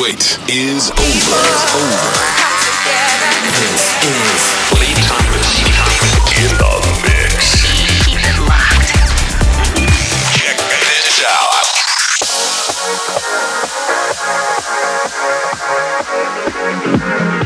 wait is over. over. This is Lee Thomas in the mix. Keep it locked. Check this out.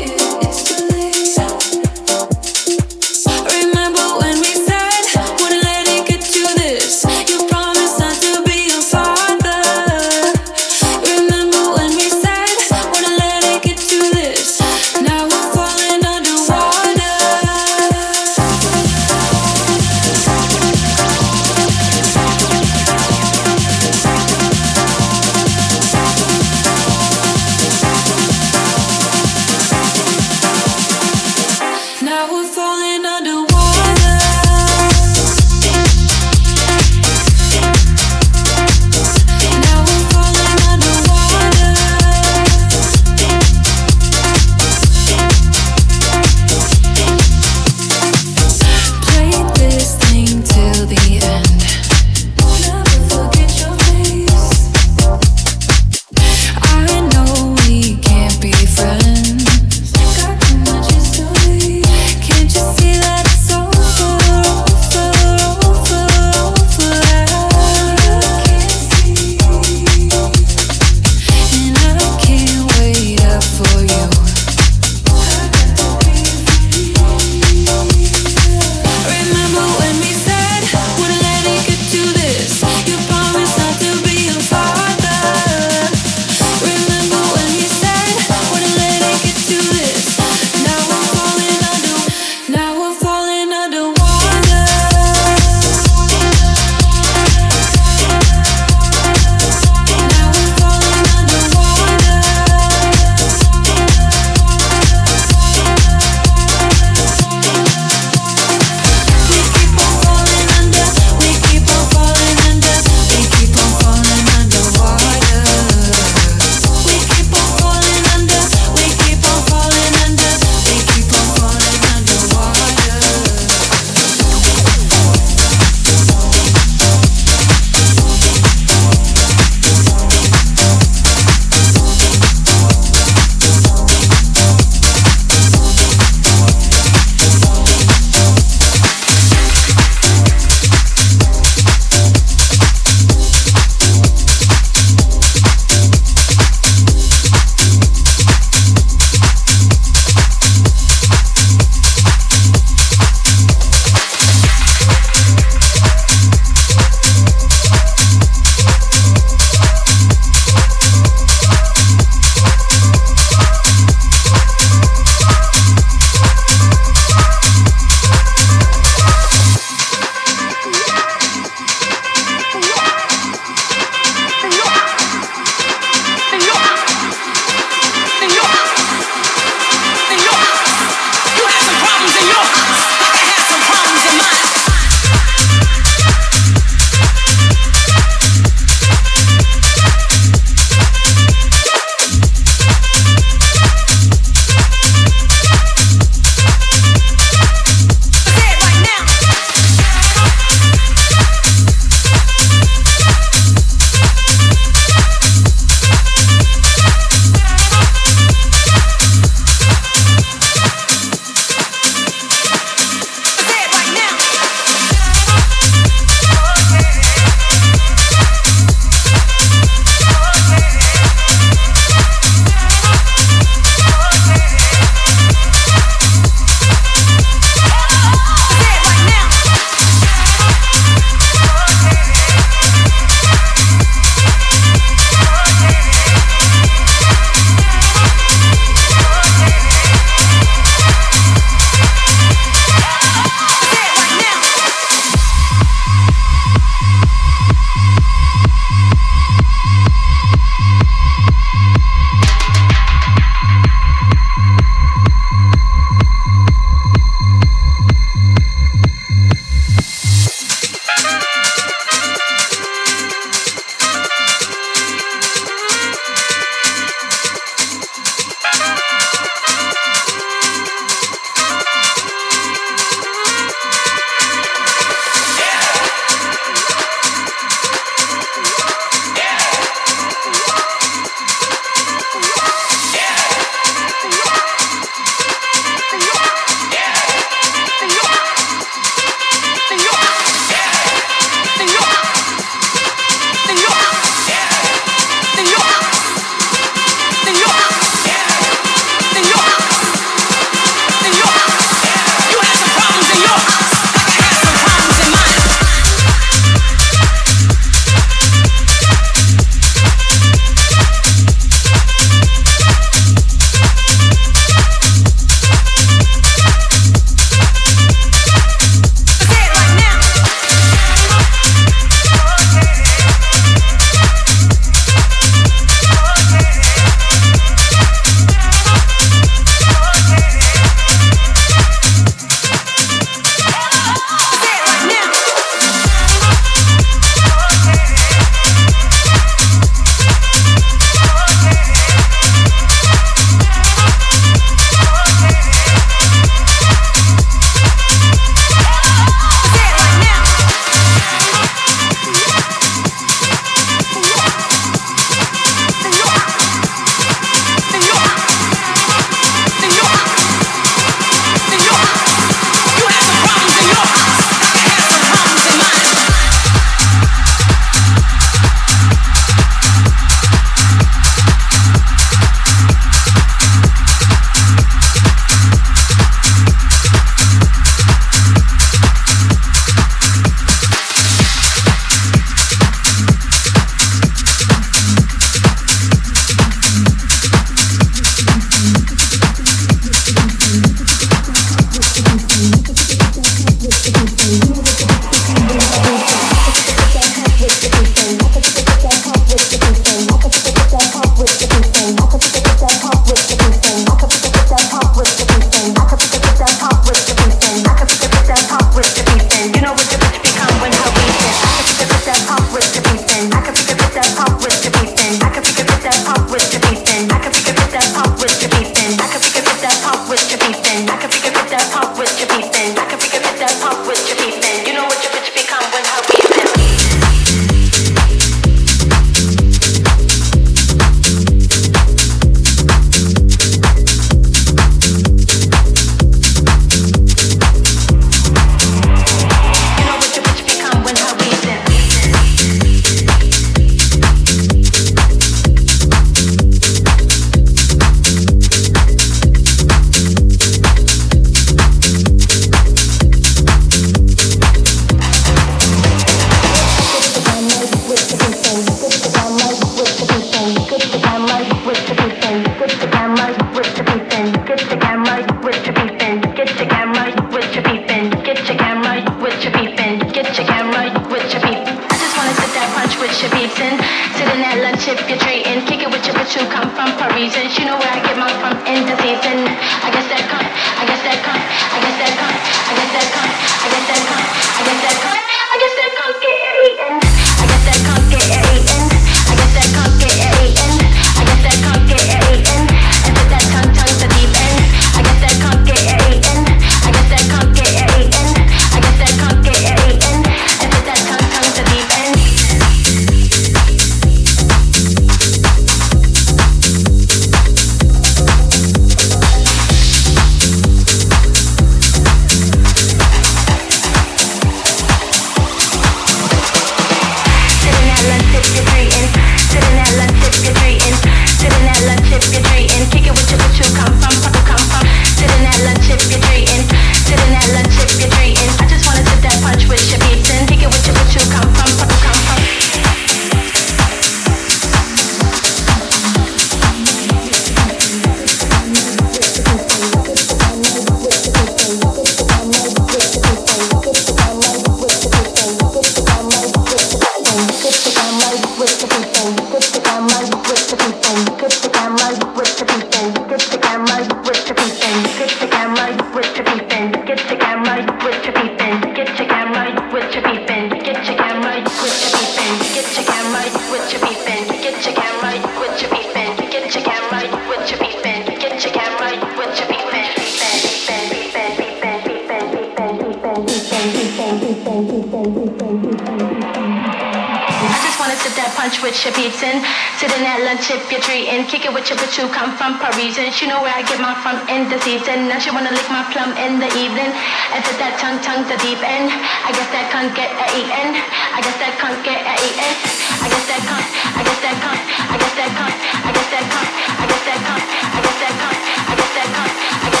from end to seeds now she wanna lick my plum in the evening. And said that tongue tongue the deep end. I guess that can't get a eaten. I guess that can't get a eaten. I guess that can't. I guess that can't. I guess that can't. I guess that can't. I guess that can't. I guess that can't. I guess that can't. I guess that can't.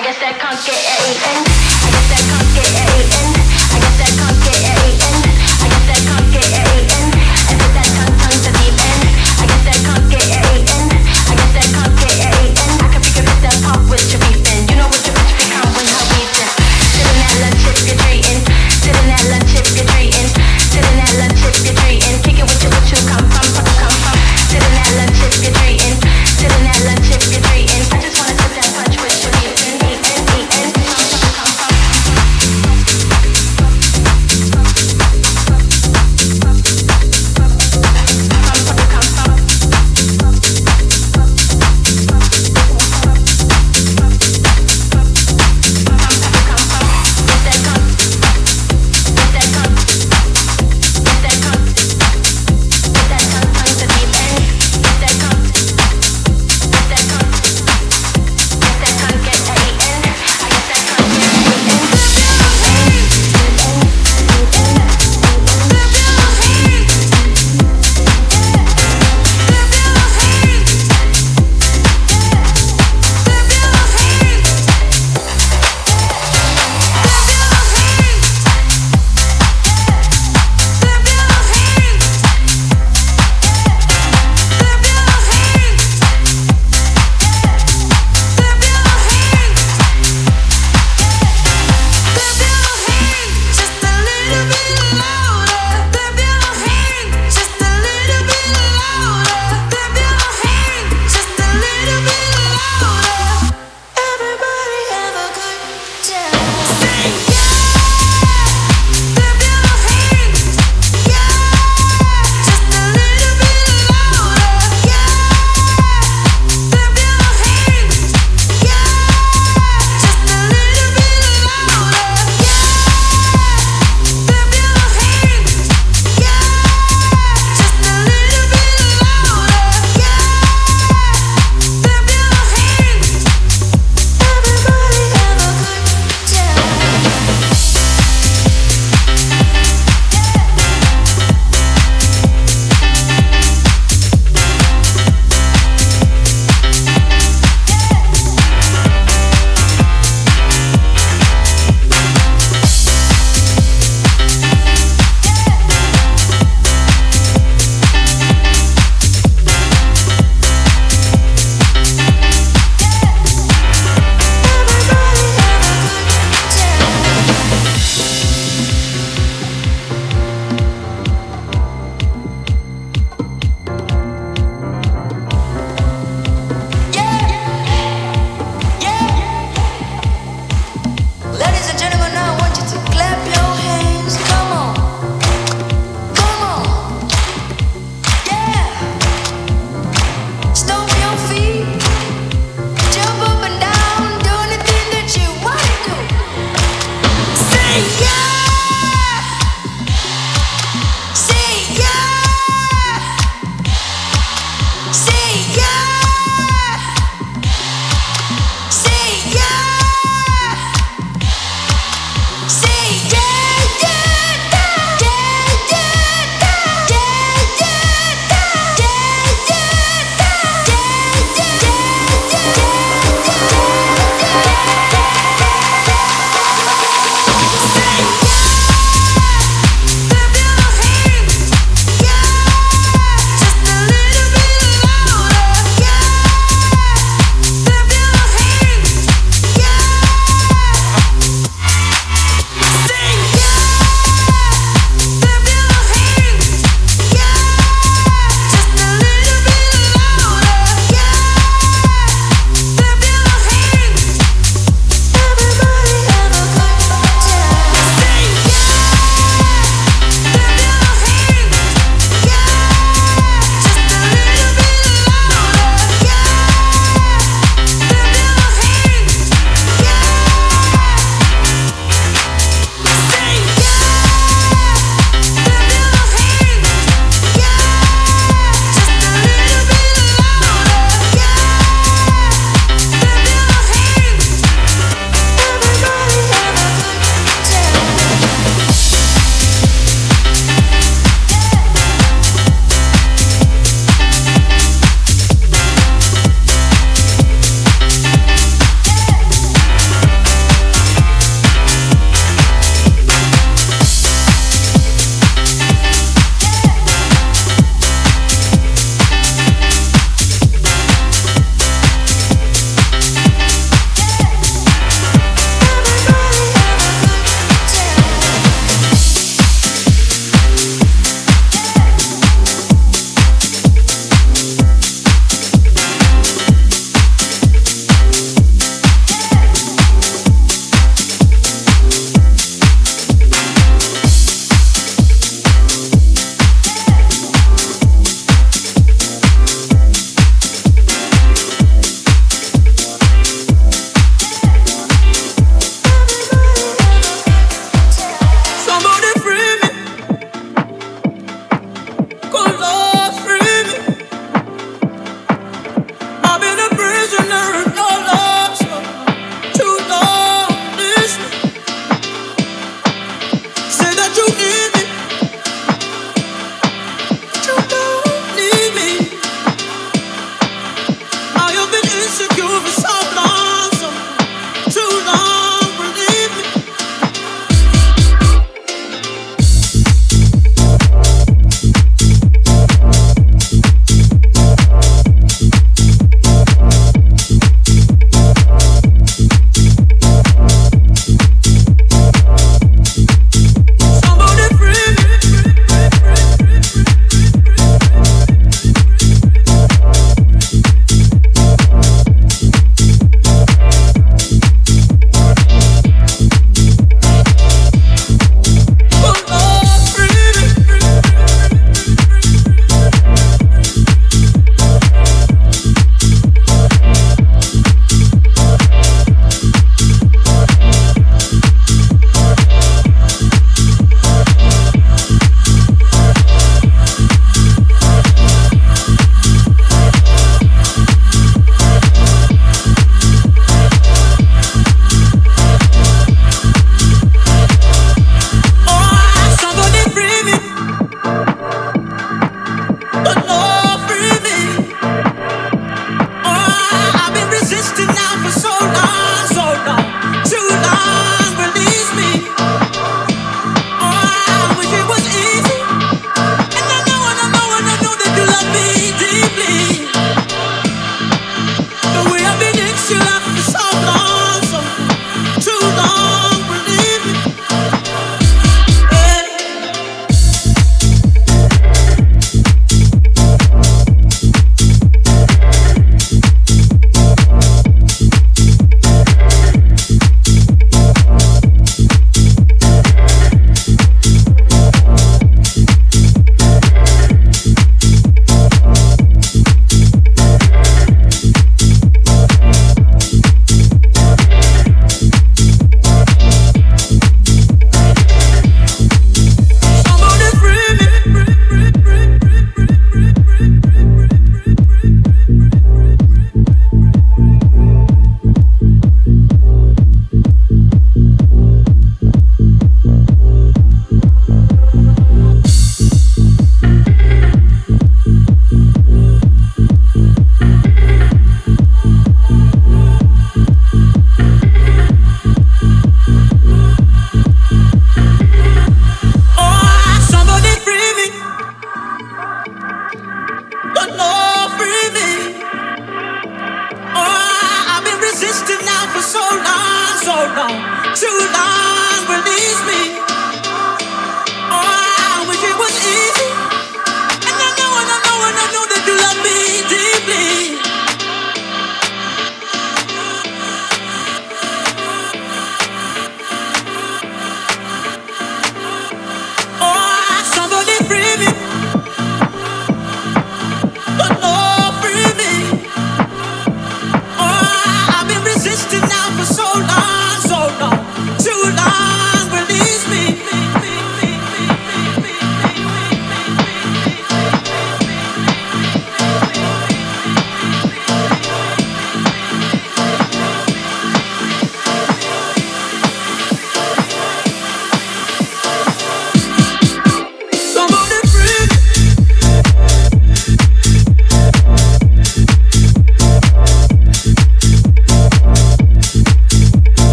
I guess that can't get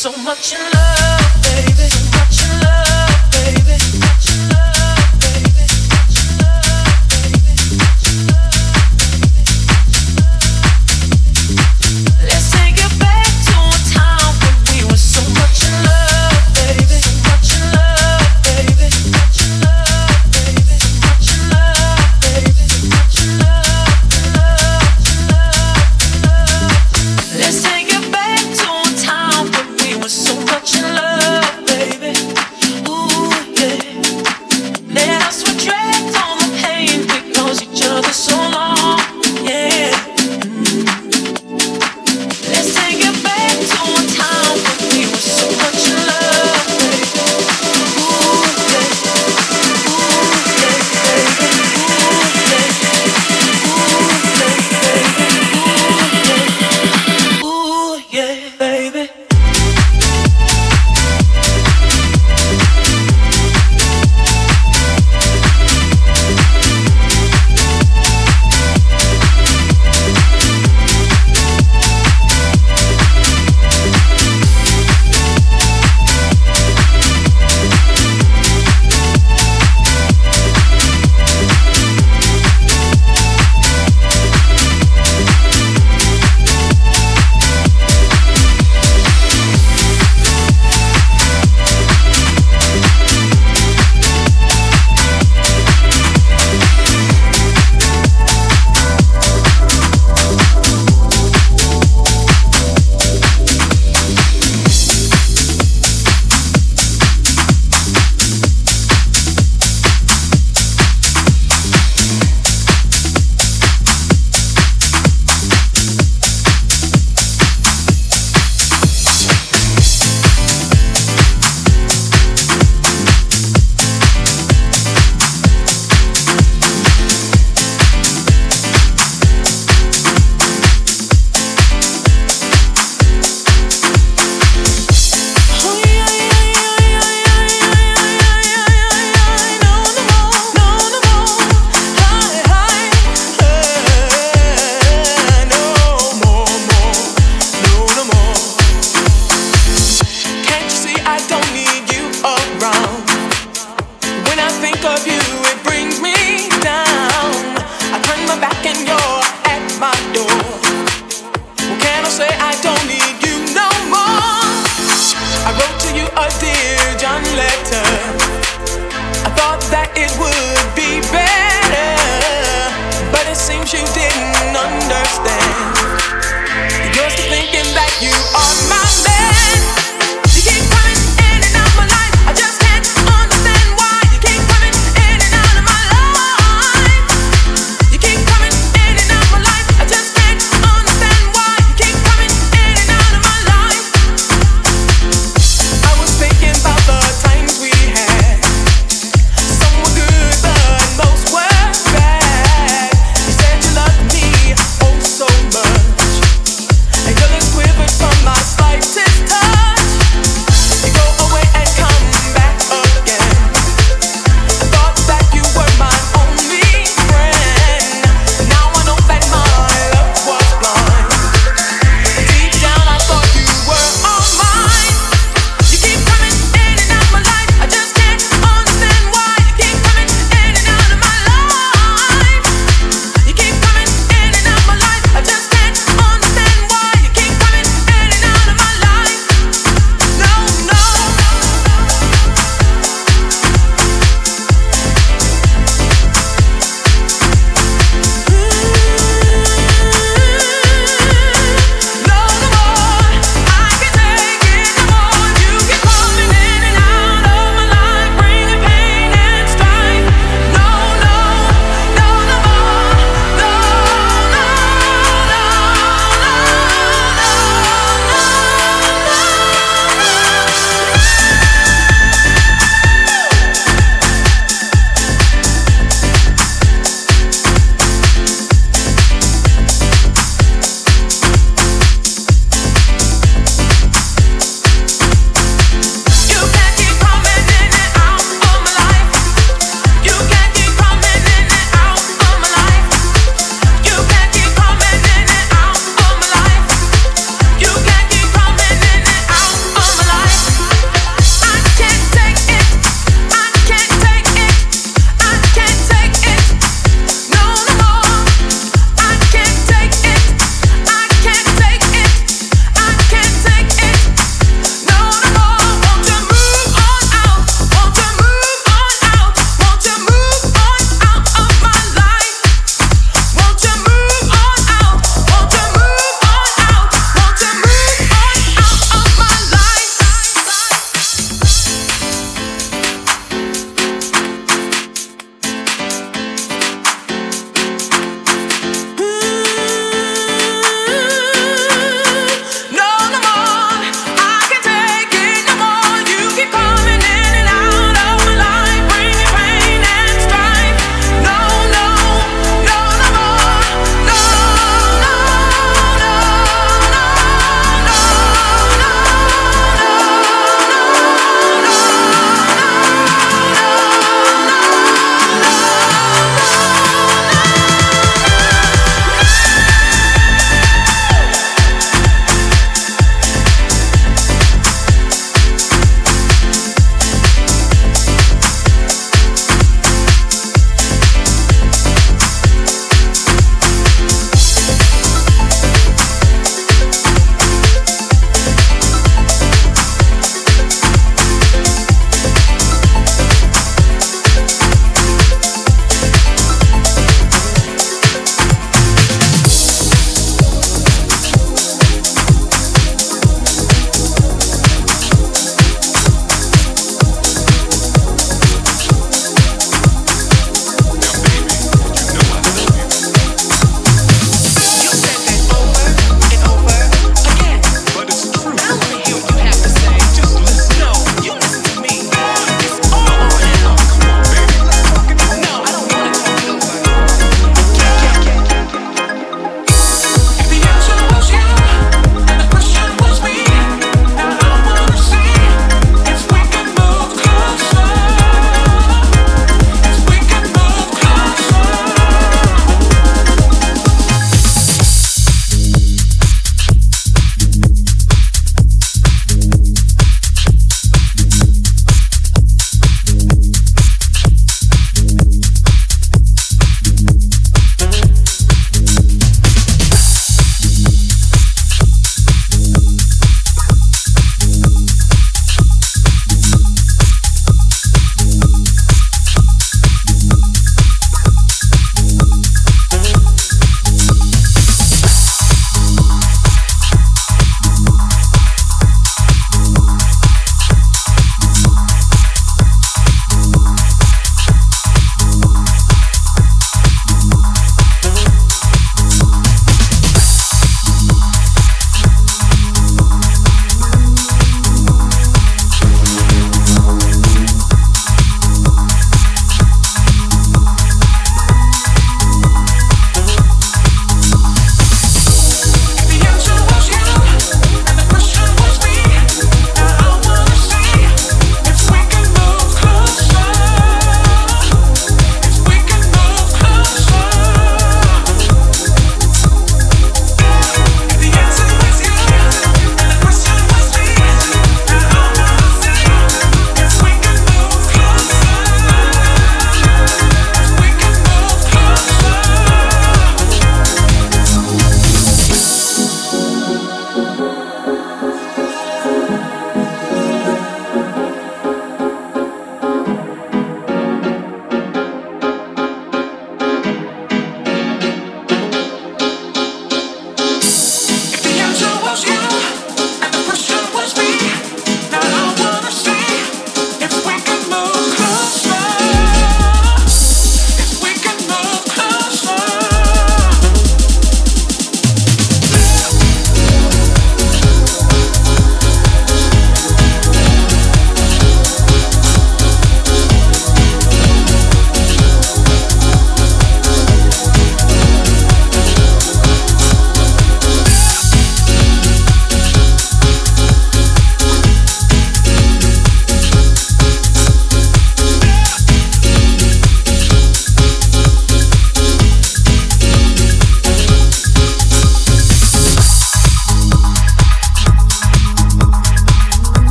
so much in love,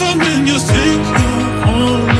even when you think you're only